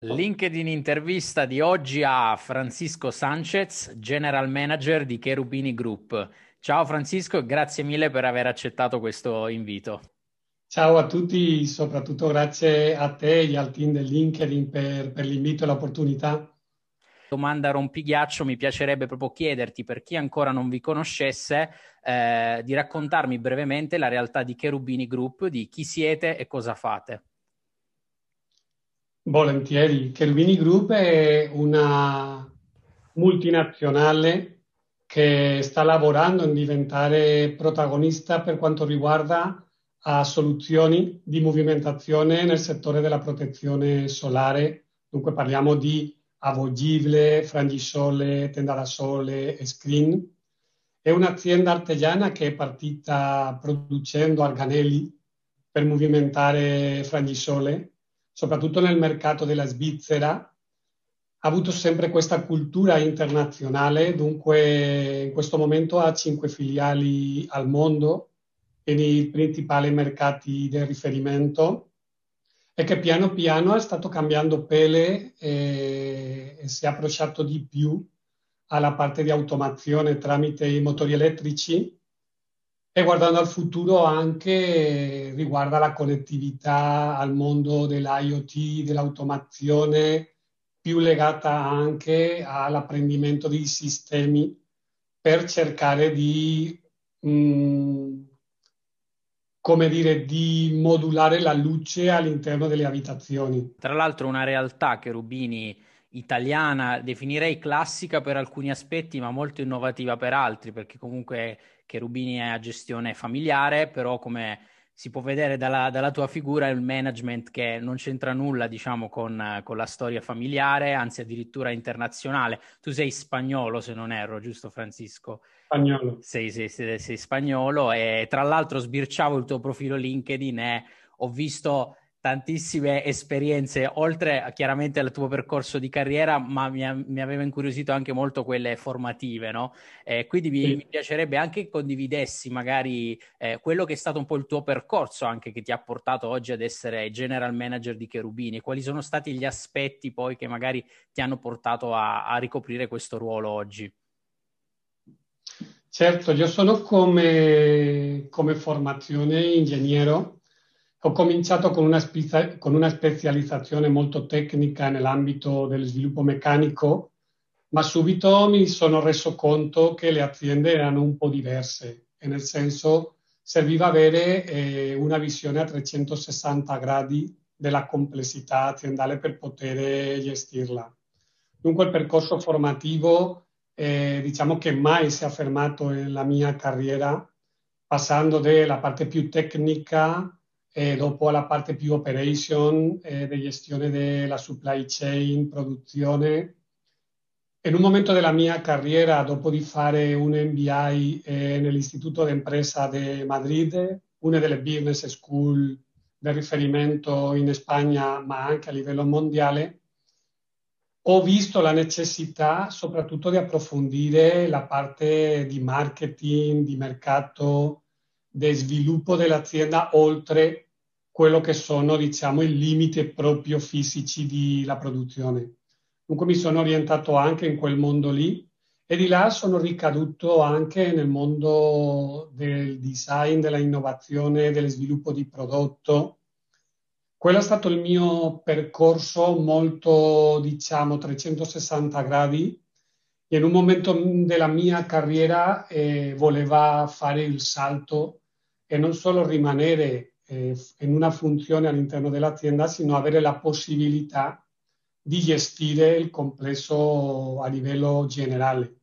LinkedIn intervista di oggi a Francisco Sanchez, General Manager di Cherubini Group. Ciao Francisco e grazie mille per aver accettato questo invito. Ciao a tutti, soprattutto grazie a te e al team del LinkedIn per, per l'invito e l'opportunità. Domanda rompighiaccio, mi piacerebbe proprio chiederti, per chi ancora non vi conoscesse, eh, di raccontarmi brevemente la realtà di Cherubini Group, di chi siete e cosa fate. Volentieri. Cherubini Group è una multinazionale che sta lavorando in diventare protagonista per quanto riguarda a soluzioni di movimentazione nel settore della protezione solare. Dunque parliamo di avvolgibile, frangisole, tenda da sole screen. È un'azienda artigiana che è partita producendo arganelli per movimentare frangisole soprattutto nel mercato della Svizzera, ha avuto sempre questa cultura internazionale, dunque in questo momento ha cinque filiali al mondo e nei principali mercati di riferimento e che piano piano è stato cambiando pelle e, e si è approcciato di più alla parte di automazione tramite i motori elettrici e guardando al futuro anche riguarda la connettività al mondo dell'IoT, dell'automazione, più legata anche all'apprendimento dei sistemi per cercare di, mh, mm, come dire, di modulare la luce all'interno delle abitazioni. Tra l'altro una realtà che Rubini italiana, definirei classica per alcuni aspetti, ma molto innovativa per altri, perché comunque Cherubini è a gestione familiare, però come si può vedere dalla, dalla, tua figura è il management che non c'entra nulla, diciamo, con, con, la storia familiare, anzi addirittura internazionale. Tu sei spagnolo, se non erro, giusto Francisco? Spagnolo. Sei, sei, sei, sei spagnolo e tra l'altro sbirciavo il tuo profilo LinkedIn e ho visto tantissime esperienze, oltre chiaramente al tuo percorso di carriera, ma mi, mi aveva incuriosito anche molto quelle formative, no? Eh, quindi mi, sì. mi, piacerebbe anche che condividessi magari eh, quello che è stato un po' il tuo percorso anche che ti ha portato oggi ad essere general manager di Cherubini, quali sono stati gli aspetti poi che magari ti hanno portato a, a ricoprire questo ruolo oggi? Certo, io sono come, come formazione ingegnere ho cominciato con una, spizia- con una specializzazione molto tecnica nell'ambito dello sviluppo meccanico, ma subito mi sono reso conto che le aziende erano un po' diverse e nel senso serviva avere eh, una visione a 360 gradi della complessità aziendale per poter gestirla. Dunque il percorso formativo eh, diciamo che mai si è fermato nella mia carriera, passando dalla parte più tecnica e dopo la parte più operation, eh, di gestione della supply chain, produzione. In un momento della mia carriera, dopo di fare un MBA eh, nell'Istituto di Impresa di Madrid, una delle business school di riferimento in Spagna, ma anche a livello mondiale, ho visto la necessità soprattutto di approfondire la parte di marketing, di mercato, di sviluppo dell'azienda oltre quello che sono, diciamo, i limiti proprio fisici della produzione. Dunque mi sono orientato anche in quel mondo lì e di là sono ricaduto anche nel mondo del design, della innovazione, dello sviluppo di prodotto. Quello è stato il mio percorso molto, diciamo, 360 gradi e in un momento della mia carriera eh, voleva fare il salto e non solo rimanere eh, in una funzione all'interno dell'azienda, sino avere la possibilità di gestire il complesso a livello generale.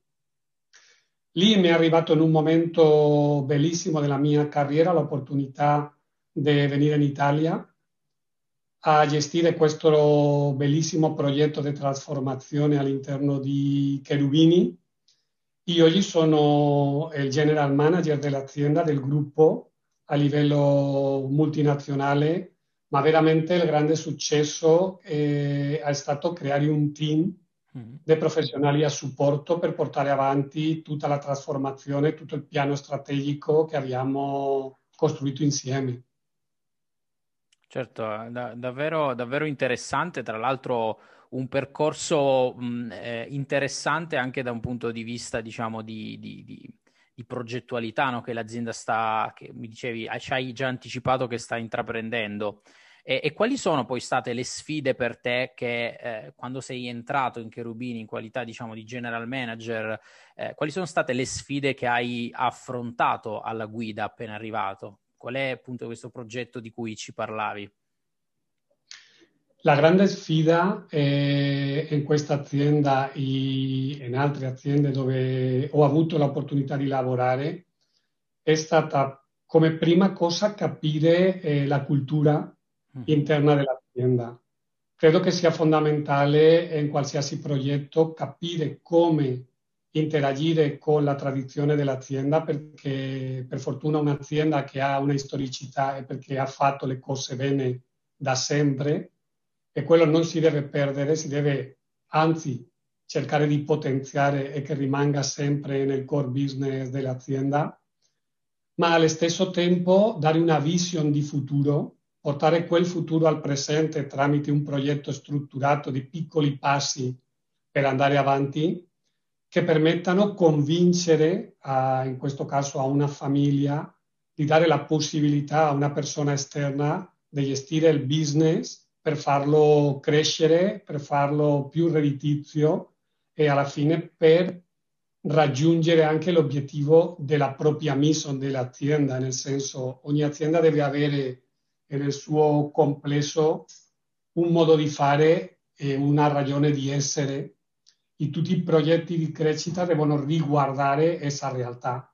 Lì mi è arrivato in un momento bellissimo della mia carriera l'opportunità di venire in Italia a gestire questo bellissimo progetto di trasformazione all'interno di Cherubini. Io oggi sono il general manager dell'azienda, del gruppo a livello multinazionale, ma veramente il grande successo eh, è stato creare un team mm. di professionali a supporto per portare avanti tutta la trasformazione, tutto il piano strategico che abbiamo costruito insieme. Certo, da- davvero, davvero interessante, tra l'altro un percorso mh, eh, interessante anche da un punto di vista, diciamo, di, di, di, di progettualità no? che l'azienda sta, che mi dicevi, ci hai già anticipato che sta intraprendendo. E, e, quali sono poi state le sfide per te che eh, quando sei entrato in Cherubini in qualità diciamo di general manager, eh, quali sono state le sfide che hai affrontato alla guida appena arrivato? Qual è appunto questo progetto di cui ci parlavi? La grande sfida eh, in questa azienda e in altre aziende dove ho avuto l'opportunità di lavorare è stata come prima cosa capire eh, la cultura Mm. interna dell'azienda. Credo che sia fondamentale in qualsiasi progetto capire come interagire con la tradizione dell'azienda perché per fortuna un'azienda che ha una storicità e perché ha fatto le cose bene da sempre e quello non si deve perdere, si deve anzi cercare di potenziare e che rimanga sempre nel core business dell'azienda, ma allo stesso tempo dare una vision di futuro portare quel futuro al presente tramite un progetto strutturato di piccoli passi per andare avanti che permettano convincere, a, in questo caso a una famiglia, di dare la possibilità a una persona esterna di gestire il business per farlo crescere, per farlo più redditizio e alla fine per raggiungere anche l'obiettivo della propria mission dell'azienda, nel senso ogni azienda deve avere nel suo complesso un modo di fare e una ragione di essere e tutti i progetti di crescita devono riguardare questa realtà.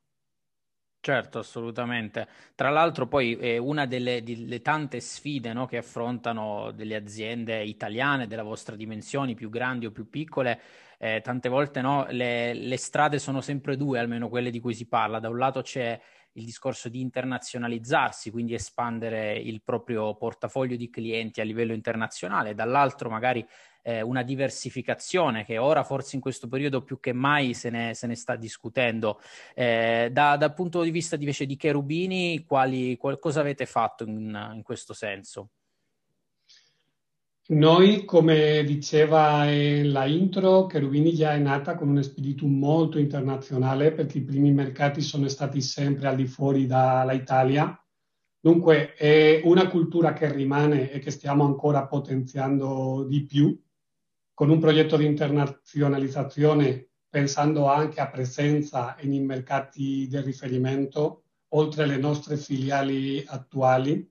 Certo, assolutamente. Tra l'altro poi è una delle, delle tante sfide no, che affrontano delle aziende italiane della vostra dimensioni, più grandi o più piccole, eh, tante volte no, le, le strade sono sempre due, almeno quelle di cui si parla. Da un lato c'è il discorso di internazionalizzarsi, quindi espandere il proprio portafoglio di clienti a livello internazionale, dall'altro magari eh, una diversificazione che ora forse in questo periodo più che mai se ne, se ne sta discutendo. Eh, da, dal punto di vista invece di Cherubini, quali, qual, cosa avete fatto in, in questo senso? Noi, come diceva la intro, Cherubini già è nata con uno spirito molto internazionale perché i primi mercati sono stati sempre al di fuori dall'Italia. Dunque è una cultura che rimane e che stiamo ancora potenziando di più con un progetto di internazionalizzazione pensando anche a presenza nei mercati di riferimento oltre alle nostre filiali attuali,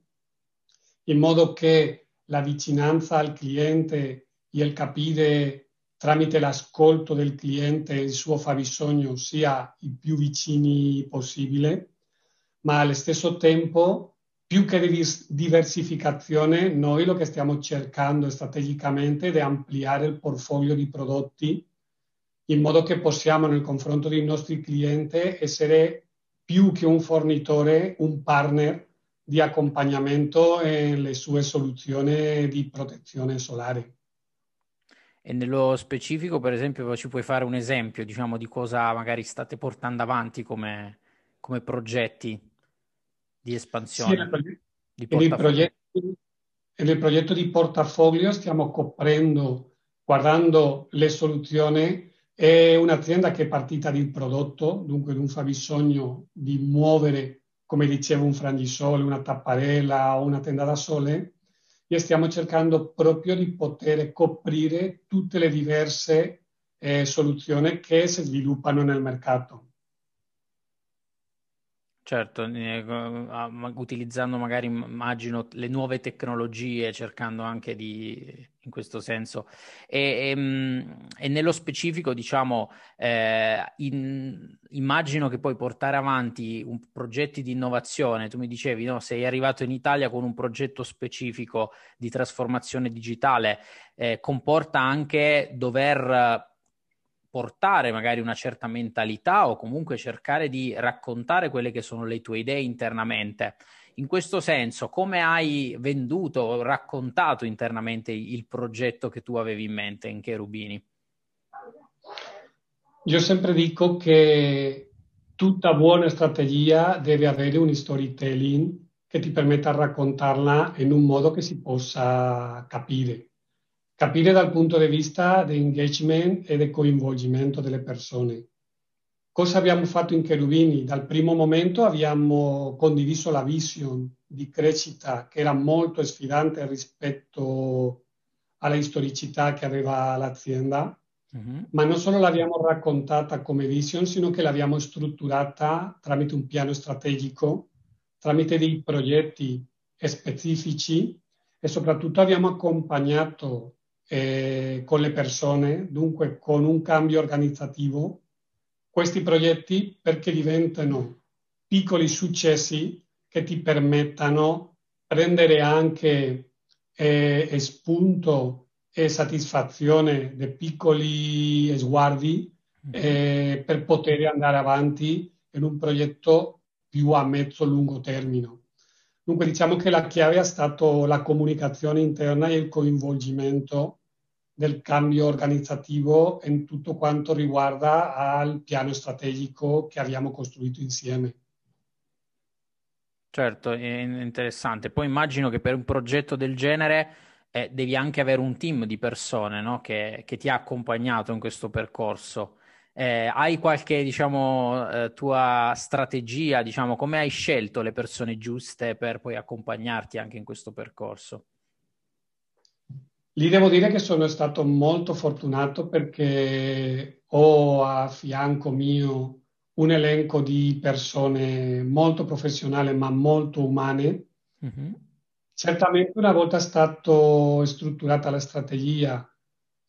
in modo che la vicinanza al cliente e il capire tramite l'ascolto del cliente il suo fabbisogno sia il più vicini possibile, ma allo stesso tempo, più che diversificazione, noi lo che stiamo cercando strategicamente è ampliare il portfolio di prodotti in modo che possiamo nel confronto dei nostri clienti essere più che un fornitore, un partner di accompagnamento nelle sue soluzioni di protezione solare. E nello specifico, per esempio, ci puoi fare un esempio, diciamo, di cosa magari state portando avanti come, come progetti di espansione? Sì, nel, di progetto, nel progetto di portafoglio stiamo coprendo, guardando le soluzioni, è un'azienda che è partita di prodotto, dunque non fa bisogno di muovere come dicevo, un frangisole, una tapparella o una tenda da sole, e stiamo cercando proprio di poter coprire tutte le diverse eh, soluzioni che si sviluppano nel mercato. Certo, eh, utilizzando magari, immagino, le nuove tecnologie, cercando anche di, in questo senso. E, e, ehm, e nello specifico, diciamo, eh, in, immagino che poi portare avanti un, progetti di innovazione, tu mi dicevi, no, sei arrivato in Italia con un progetto specifico di trasformazione digitale, eh, comporta anche dover portare magari una certa mentalità o comunque cercare di raccontare quelle che sono le tue idee internamente. In questo senso, come hai venduto o raccontato internamente il progetto che tu avevi in mente in Cherubini? Io sempre dico che tutta buona strategia deve avere un storytelling che ti permetta di raccontarla in un modo che si possa capire. Capire dal punto di vista di engagement e di coinvolgimento delle persone. Cosa abbiamo fatto in Cherubini? Dal primo momento abbiamo condiviso la vision di crescita che era molto sfidante rispetto alla storicità che aveva l'azienda, uh-huh. ma non solo l'abbiamo raccontata come vision, sino che l'abbiamo strutturata tramite un piano strategico tramite dei progetti specifici e soprattutto abbiamo accompagnato eh, con le persone, dunque con un cambio organizzativo, questi progetti perché diventano piccoli successi che ti permettano prendere anche eh, spunto e soddisfazione dei piccoli sguardi mm-hmm. eh, per poter andare avanti in un progetto più a mezzo-lungo termine. Dunque diciamo che la chiave è stato la comunicazione interna e il coinvolgimento del cambio organizzativo in tutto quanto riguarda al piano strategico che abbiamo costruito insieme. Certo, interessante. Poi immagino che per un progetto del genere eh, devi anche avere un team di persone no? che, che, ti ha accompagnato in questo percorso. Eh, hai qualche, diciamo, eh, tua strategia, diciamo, come hai scelto le persone giuste per poi accompagnarti anche in questo percorso? Lì devo dire che sono stato molto fortunato perché ho a fianco mio un elenco di persone molto professionali ma molto umane. Mm-hmm. Certamente una volta stata strutturata la strategia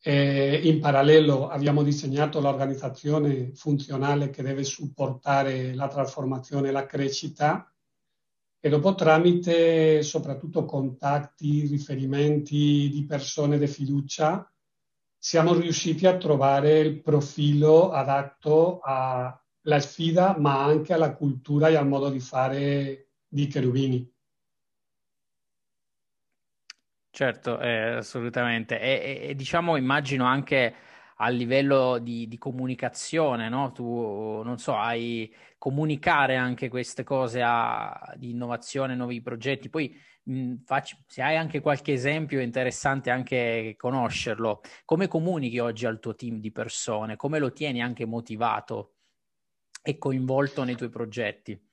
e in parallelo abbiamo disegnato l'organizzazione funzionale che deve supportare la trasformazione e la crescita e dopo tramite soprattutto contatti, riferimenti di persone di fiducia siamo riusciti a trovare il profilo adatto alla sfida ma anche alla cultura e al modo di fare di Cherubini. Certo, eh, assolutamente. E, e, diciamo, immagino anche a livello di, di comunicazione, no? Tu, non so, hai comunicare anche queste cose a, di innovazione, nuovi progetti. Poi mh, facci, se hai anche qualche esempio è interessante anche conoscerlo. Come comunichi oggi al tuo team di persone? Come lo tieni anche motivato e coinvolto nei tuoi progetti?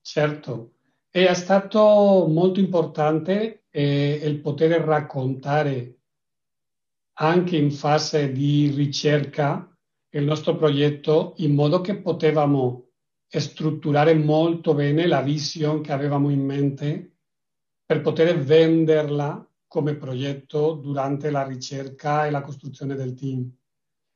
Certo, è stato molto importante eh, il poter raccontare anche in fase di ricerca il nostro progetto in modo che potevamo strutturare molto bene la visione che avevamo in mente per poter venderla come progetto durante la ricerca e la costruzione del team.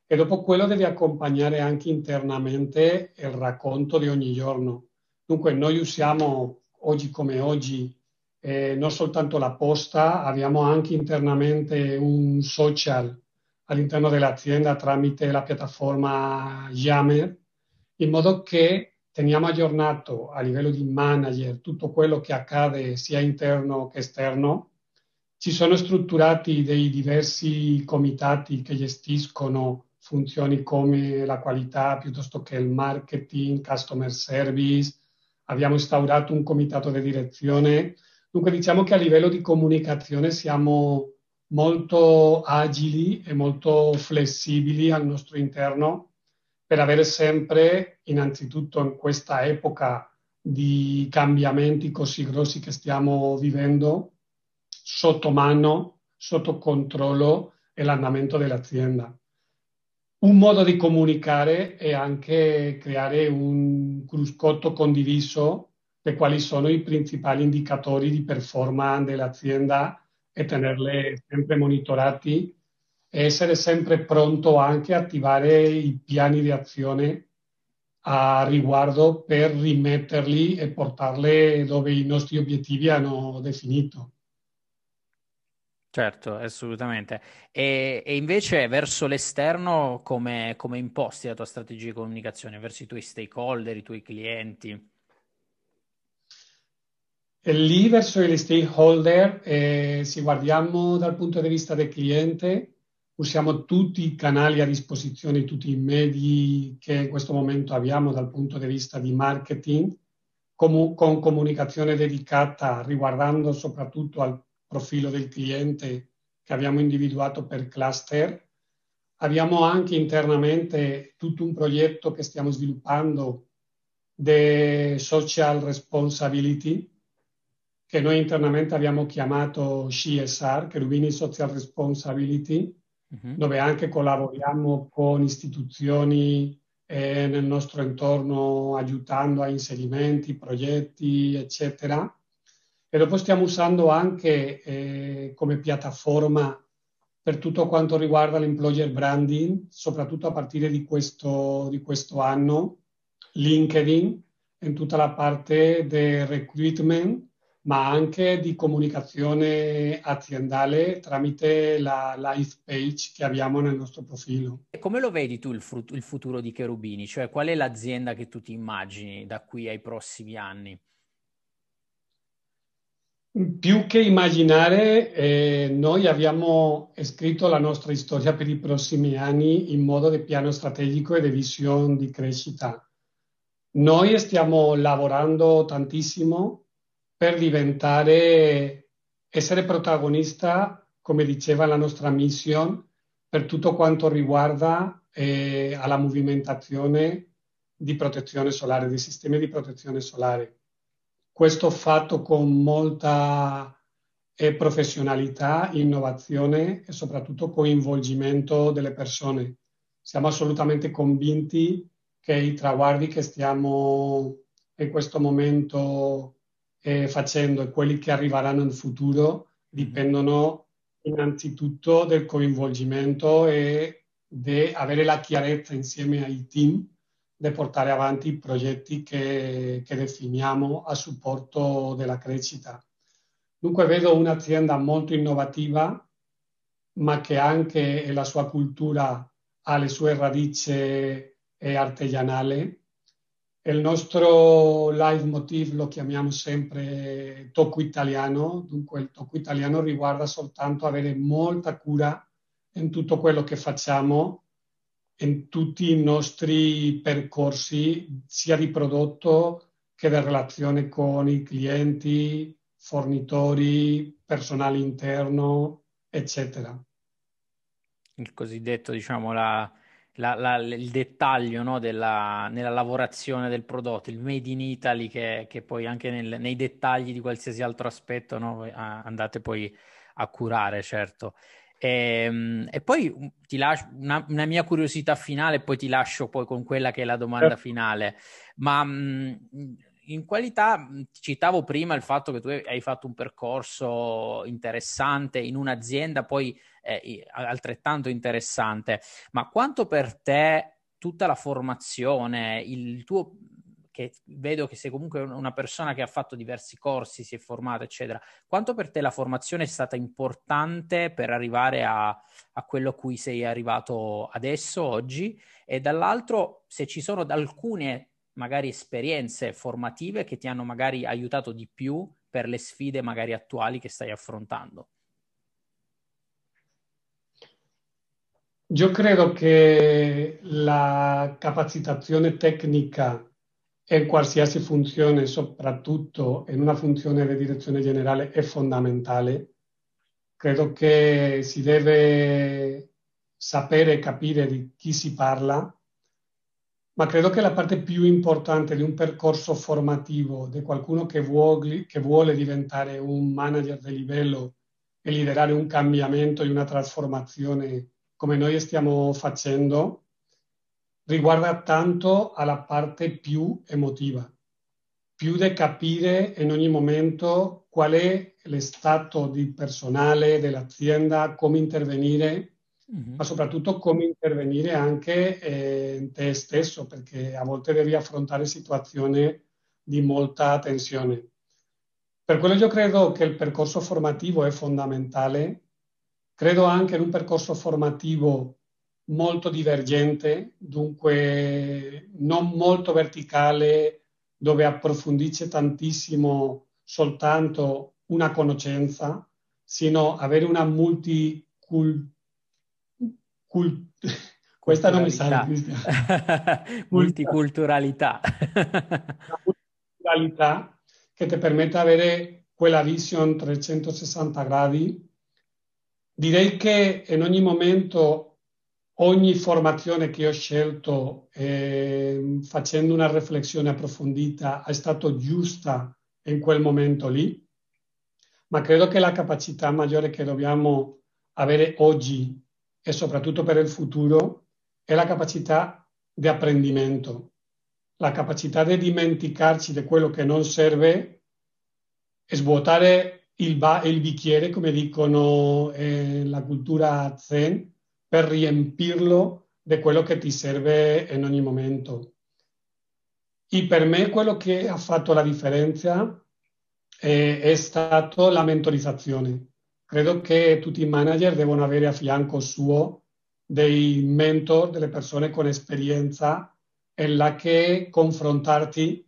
E dopo quello devi accompagnare anche internamente il racconto di ogni giorno. Dunque noi usiamo oggi come oggi eh, non soltanto la posta, abbiamo anche internamente un social all'interno dell'azienda tramite la piattaforma Yammer, in modo che teniamo aggiornato a livello di manager tutto quello che accade sia interno che esterno. Ci sono strutturati dei diversi comitati che gestiscono funzioni come la qualità piuttosto che il marketing, customer service, abbiamo instaurato un comitato di direzione. Dunque diciamo che a livello di comunicazione siamo molto agili e molto flessibili al nostro interno per avere sempre, innanzitutto in questa epoca di cambiamenti così grossi che stiamo vivendo, sotto mano, sotto controllo l'andamento dell'azienda. Un modo di comunicare è anche creare un cruscotto condiviso di quali sono i principali indicatori di performance dell'azienda e tenerle sempre monitorati e essere sempre pronto anche a attivare i piani di azione a riguardo per rimetterli e portarle dove i nostri obiettivi hanno definito. Certo, assolutamente. E, e invece verso l'esterno come, come imposti la tua strategia di comunicazione verso i tuoi stakeholder, i tuoi clienti? Lì verso gli stakeholder, eh, se guardiamo dal punto di vista del cliente, usiamo tutti i canali a disposizione, tutti i medi che in questo momento abbiamo dal punto di vista di marketing, com- con comunicazione dedicata riguardando soprattutto al profilo del cliente che abbiamo individuato per cluster. Abbiamo anche internamente tutto un progetto che stiamo sviluppando di social responsibility, che noi internamente abbiamo chiamato CSR, Cherubini Social Responsibility, uh-huh. dove anche collaboriamo con istituzioni eh, nel nostro entorno aiutando a inserimenti, progetti, eccetera. E dopo stiamo usando anche eh, come piattaforma per tutto quanto riguarda l'employer branding, soprattutto a partire di questo, di questo anno, LinkedIn, in tutta la parte del recruitment ma anche di comunicazione aziendale tramite la live page che abbiamo nel nostro profilo. E come lo vedi tu il, frut- il futuro di Cherubini? Cioè qual è l'azienda che tu ti immagini da qui ai prossimi anni? Più che immaginare, eh, noi abbiamo scritto la nostra storia per i prossimi anni in modo di piano strategico e di visione di crescita. Noi stiamo lavorando tantissimo per diventare, essere protagonista, come diceva la nostra mission, per tutto quanto riguarda eh, alla movimentazione di protezione solare, di sistemi di protezione solare. Questo fatto con molta eh, professionalità, innovazione e soprattutto coinvolgimento delle persone. Siamo assolutamente convinti che i traguardi che stiamo in questo momento eh, facendo e quelli che arriveranno in futuro dipendono innanzitutto del coinvolgimento e di avere la chiarezza insieme ai team di portare avanti i progetti che, che definiamo a supporto della crescita. Dunque vedo un'azienda molto innovativa, ma che anche la sua cultura ha le sue radici artigianali il nostro live motive lo chiamiamo sempre tocco italiano, dunque il tocco italiano riguarda soltanto avere molta cura in tutto quello che facciamo, in tutti i nostri percorsi, sia di prodotto che di relazione con i clienti, fornitori, personale interno, eccetera. Il cosiddetto, diciamo, la, la, la, il dettaglio no, della, nella lavorazione del prodotto, il made in Italy che, che poi anche nel, nei dettagli di qualsiasi altro aspetto no, andate poi a curare, certo. E, ehm, e poi mm, ti lascio una, una, mia curiosità finale, poi ti lascio poi con quella che è la domanda certo. finale. Ma mh, mm, in qualità, citavo prima il fatto che tu hai fatto un percorso interessante in un'azienda, poi eh, altrettanto interessante, ma quanto per te tutta la formazione, il tuo che vedo che sei comunque una persona che ha fatto diversi corsi, si è formata, eccetera. Quanto per te la formazione è stata importante per arrivare a, a quello a cui sei arrivato adesso, oggi? E dall'altro, se ci sono alcune magari esperienze formative che ti hanno magari aiutato di più per le sfide magari attuali che stai affrontando? Io credo che la capacitazione tecnica in qualsiasi funzione, soprattutto in una funzione di direzione generale, è fondamentale. Credo che si deve sapere capire di chi si parla ma credo che la parte più importante di un percorso formativo di qualcuno che vuole, che vuole diventare un manager di livello e liderare un cambiamento e una trasformazione come noi stiamo facendo, riguarda tanto alla parte più emotiva, più di capire in ogni momento qual è lo stato di personale dell'azienda, come intervenire mm-hmm. ma soprattutto come intervenire anche eh, in te stesso, perché a volte devi affrontare situazioni di molta tensione. Per quello io credo che il percorso formativo è fondamentale, credo anche in un percorso formativo molto divergente, dunque non molto verticale, dove approfondisce tantissimo soltanto una conoscenza, sino avere una multiculturalità cult- questa non mi sale, Multiculturalità. pluralità che ti permette di avere quella vision 360 gradi. Direi che in ogni momento ogni formazione che ho scelto eh, facendo una riflessione approfondita è stata giusta in quel momento lì, ma credo che la capacità maggiore che dobbiamo avere oggi e soprattutto per il futuro è la capacità di apprendimento, la capacità di dimenticarci di quello che non serve e svuotare il, ba- il bicchiere, come dicono eh, la cultura zen, per riempirlo di quello che ti serve in ogni momento. E per me quello che ha fatto la differenza è, è stato la mentorizzazione. Credo che tutti i manager devono avere a fianco suo dei mentor, delle persone con esperienza in la che confrontarti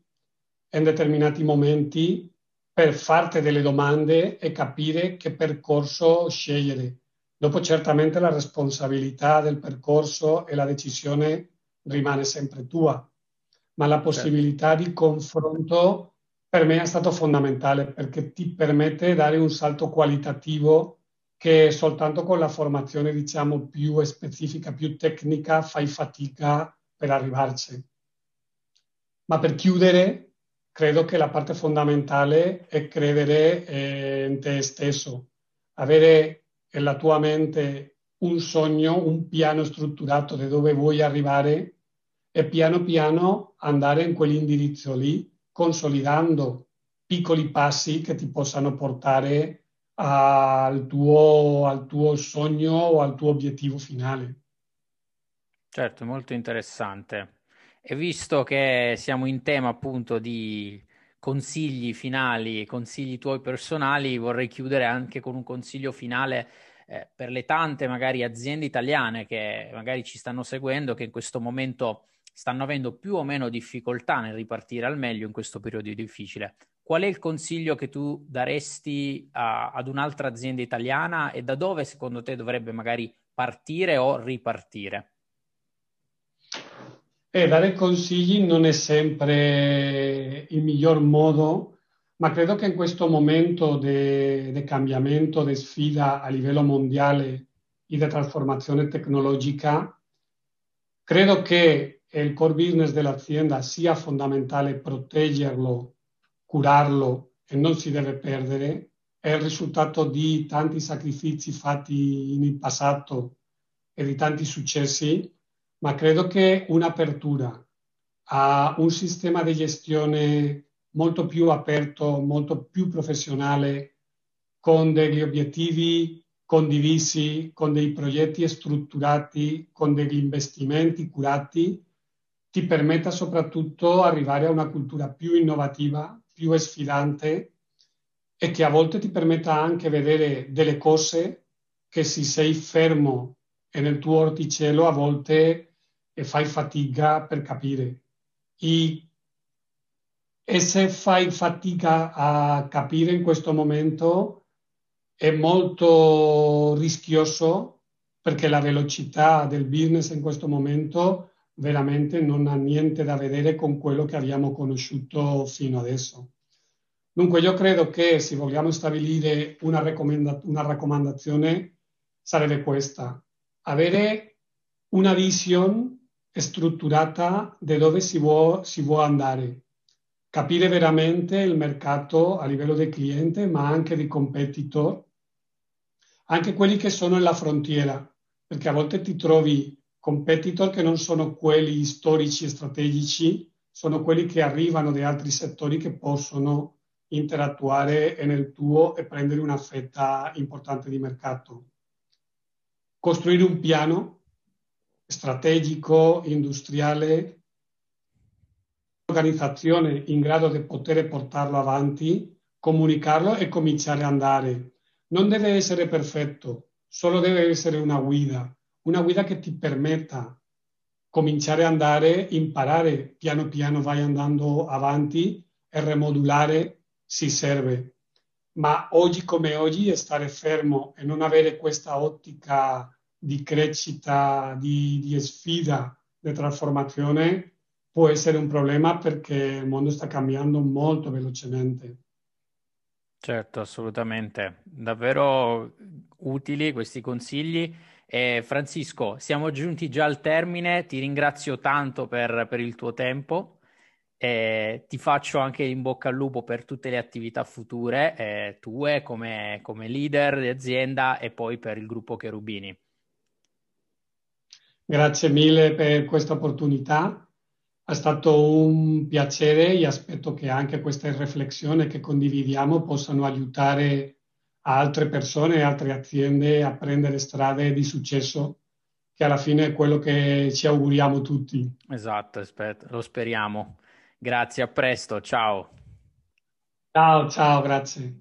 in determinati momenti per farti delle domande e capire che percorso scegliere Dopo certamente la responsabilità del percorso e la decisione rimane sempre tua, ma la certo. possibilità di confronto per me è stato fondamentale perché ti permette di dare un salto qualitativo che soltanto con la formazione diciamo più specifica, più tecnica fai fatica per arrivarci. Ma per chiudere, credo che la parte fondamentale è credere eh, in te stesso, avere nella tua mente un sogno, un piano strutturato di dove vuoi arrivare e piano piano andare in quell'indirizzo lì, consolidando piccoli passi che ti possano portare al tuo, al tuo sogno o al tuo obiettivo finale. Certo, molto interessante. E visto che siamo in tema appunto di consigli finali, consigli tuoi personali, vorrei chiudere anche con un consiglio finale eh, per le tante magari aziende italiane che magari ci stanno seguendo, che in questo momento stanno avendo più o meno difficoltà nel ripartire al meglio in questo periodo difficile. Qual è il consiglio che tu daresti a, ad un'altra azienda italiana e da dove secondo te dovrebbe magari partire o ripartire? E dare consigli non è sempre il miglior modo, ma credo che in questo momento di cambiamento, di sfida a livello mondiale e di trasformazione tecnologica, credo che il core business dell'azienda sia fondamentale proteggerlo, curarlo e non si deve perdere. È il risultato di tanti sacrifici fatti nel passato e di tanti successi ma credo che un'apertura a un sistema di gestione molto più aperto, molto più professionale, con degli obiettivi condivisi, con dei progetti strutturati, con degli investimenti curati, ti permetta soprattutto arrivare a una cultura più innovativa, più sfidante e che a volte ti permetta anche vedere delle cose che se sei fermo nel tuo orticello a volte fai fatica per capire. E, e se fai fatica a capire in questo momento è molto rischioso perché la velocità del business in questo momento veramente non ha niente da vedere con quello che abbiamo conosciuto fino adesso. Dunque io credo che se vogliamo stabilire una, raccomanda- una raccomandazione sarebbe questa, avere una visione strutturata di dove si vuole, vuole andare, capire veramente il mercato a livello del cliente, ma anche di competitor, anche quelli che sono nella frontiera, perché a volte ti trovi competitor che non sono quelli storici e strategici, sono quelli che arrivano da altri settori che possono interattuare nel tuo e prendere una fetta importante di mercato. Costruire un piano strategico, industriale, organizzazione in grado di poter portarlo avanti, comunicarlo e cominciare ad andare. Non deve essere perfetto, solo deve essere una guida, una guida che ti permetta cominciare ad andare, imparare piano piano vai andando avanti e rimodulare si serve. Ma oggi come oggi stare fermo e non avere questa ottica di crescita, di, di sfida, di trasformazione, può essere un problema perché il mondo sta cambiando molto velocemente. Certo, assolutamente. Davvero utili questi consigli. Eh, Francisco, siamo giunti già al termine, ti ringrazio tanto per, per il tuo tempo. Eh, ti faccio anche in bocca al lupo per tutte le attività future eh, tue come, come, leader di azienda e poi per il gruppo Cherubini. Grazie mille per questa opportunità. È stato un piacere e aspetto che anche queste riflessioni che condividiamo possano aiutare altre persone e altre aziende a prendere strade di successo, che alla fine è quello che ci auguriamo tutti. Esatto, aspetta, lo speriamo. Grazie, a presto, ciao. Ciao, ciao, grazie.